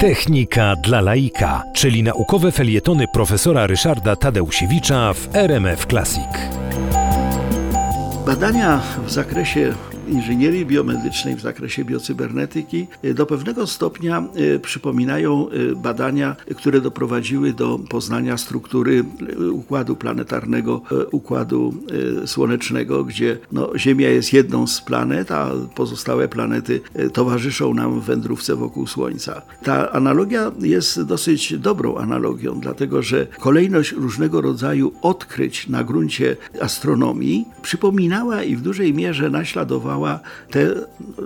Technika dla laika, czyli naukowe felietony profesora Ryszarda Tadeusiewicza w RMF Classic. Badania w zakresie inżynierii biomedycznej, w zakresie biocybernetyki y, do pewnego stopnia y, przypominają y, badania, które doprowadziły do poznania struktury układu planetarnego, układu słonecznego, gdzie no, Ziemia jest jedną z planet, a pozostałe planety towarzyszą nam w wędrówce wokół Słońca. Ta analogia jest dosyć dobrą analogią, dlatego że kolejność różnego rodzaju odkryć na gruncie astronomii przypominała i w dużej mierze naśladowała te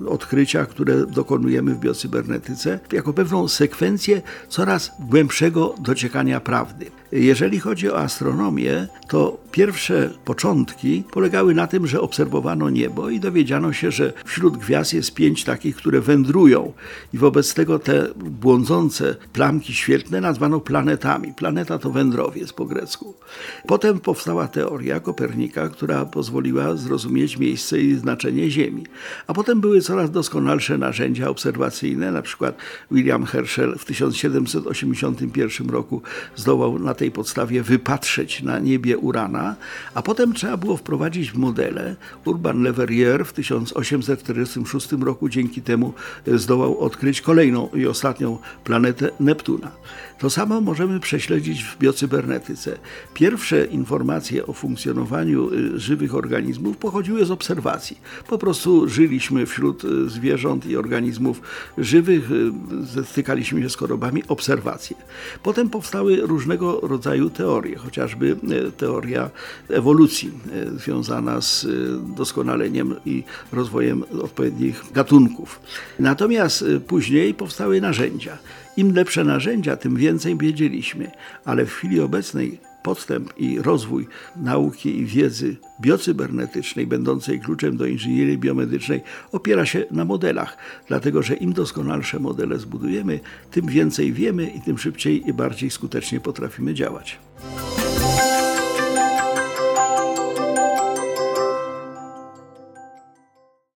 odkrycia, które dokonujemy w biocybernetyce, jako pewną sekwencję coraz głębszego dociekania prawdy. Jeżeli chodzi o astronomię, to pierwsze początki polegały na tym, że obserwowano niebo i dowiedziano się, że wśród gwiazd jest pięć takich, które wędrują. I wobec tego te błądzące plamki świetlne nazwano planetami. Planeta to wędrowiec po grecku. Potem powstała teoria Kopernika, która pozwoliła zrozumieć miejsce i znaczenie Ziemi. A potem były coraz doskonalsze narzędzia obserwacyjne, na przykład William Herschel w 1781 roku zdołał na tej podstawie wypatrzeć na niebie Urana, a potem trzeba było wprowadzić w modele. Urban Le Verrier w 1846 roku dzięki temu zdołał odkryć kolejną i ostatnią planetę Neptuna. To samo możemy prześledzić w biocybernetyce. Pierwsze informacje o funkcjonowaniu y, żywych organizmów pochodziły z obserwacji. Po prostu żyliśmy wśród y, zwierząt i organizmów żywych, stykaliśmy się z chorobami, obserwacje. Potem powstały różnego rodzaju teorie, chociażby teoria ewolucji związana z doskonaleniem i rozwojem odpowiednich gatunków. Natomiast później powstały narzędzia. Im lepsze narzędzia, tym więcej wiedzieliśmy, ale w chwili obecnej podstęp i rozwój nauki i wiedzy biocybernetycznej, będącej kluczem do inżynierii biomedycznej, opiera się na modelach, dlatego że im doskonalsze modele zbudujemy, tym więcej wiemy i tym szybciej i bardziej skutecznie potrafimy działać.